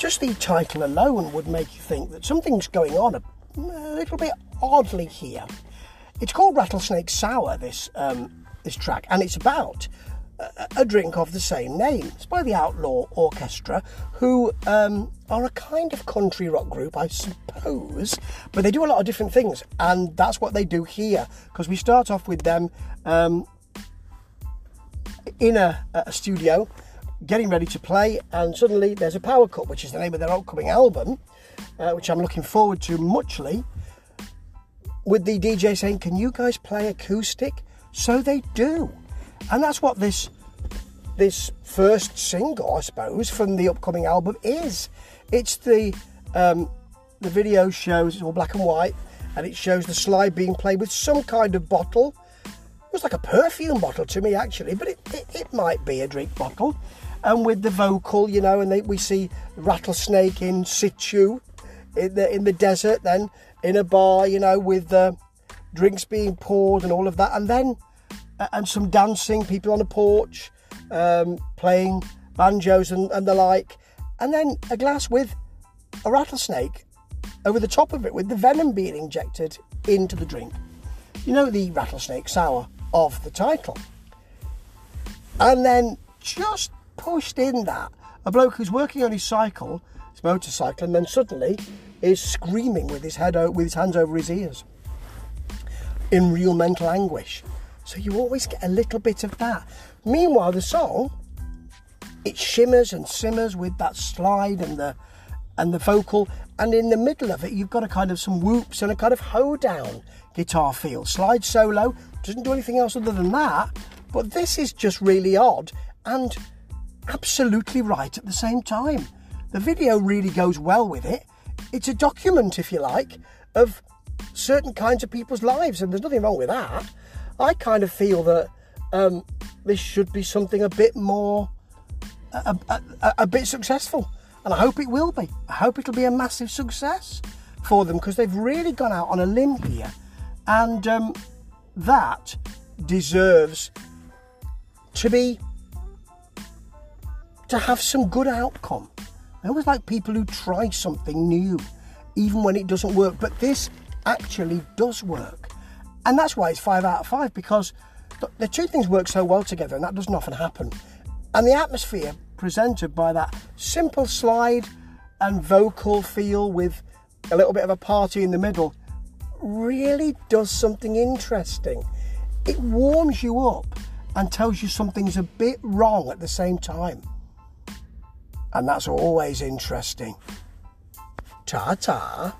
just the title alone would make you think that something's going on a, a little bit oddly here. It's called Rattlesnake Sour, this, um, this track, and it's about a, a, drink of the same name. It's by the Outlaw Orchestra, who um, are a kind of country rock group, I suppose, but they do a lot of different things, and that's what they do here, because we start off with them um, in a, a studio getting ready to play, and suddenly there's a power cut, which is the name of their upcoming album, uh, which I'm looking forward to muchly. With the DJ saying, Can you guys play acoustic? So they do. And that's what this this first single, I suppose, from the upcoming album is. It's the um, the video shows it's all black and white, and it shows the slide being played with some kind of bottle. It was like a perfume bottle to me, actually, but it, it, it might be a drink bottle and with the vocal, you know, and they, we see rattlesnake in situ in the in the desert, then in a bar, you know, with the drinks being poured and all of that, and then uh, and some dancing, people on a porch um, playing banjos and, and the like, and then a glass with a rattlesnake over the top of it with the venom being injected into the drink. You know, the rattlesnake sour of the title. And then just pushed in that a bloke who's working on his cycle, his motorcycle, and then suddenly is screaming with his head with his hands over his ears in real mental anguish. So you always get a little bit of that. Meanwhile, the song it shimmers and simmers with that slide and the and the vocal, and in the middle of it, you've got a kind of some whoops and a kind of hoedown guitar feel. Slide solo doesn't do anything else other than that, but this is just really odd and absolutely right at the same time. The video really goes well with it. It's a document, if you like, of certain kinds of people's lives, and there's nothing wrong with that. I kind of feel that um, this should be something a bit more, a, a, a, a bit successful, and I hope it will be. I hope it'll be a massive success for them because they've really gone out on a limb here, and um, that deserves to be to have some good outcome. I always like people who try something new, even when it doesn't work. But this actually does work. And that's why it's five out of five, because the two things work so well together, and that doesn't often happen. And the atmosphere presented by that simple slide and vocal feel with a little bit of a party in the middle really does something interesting. It warms you up and tells you something's a bit wrong at the same time and that's always interesting. Ta ta.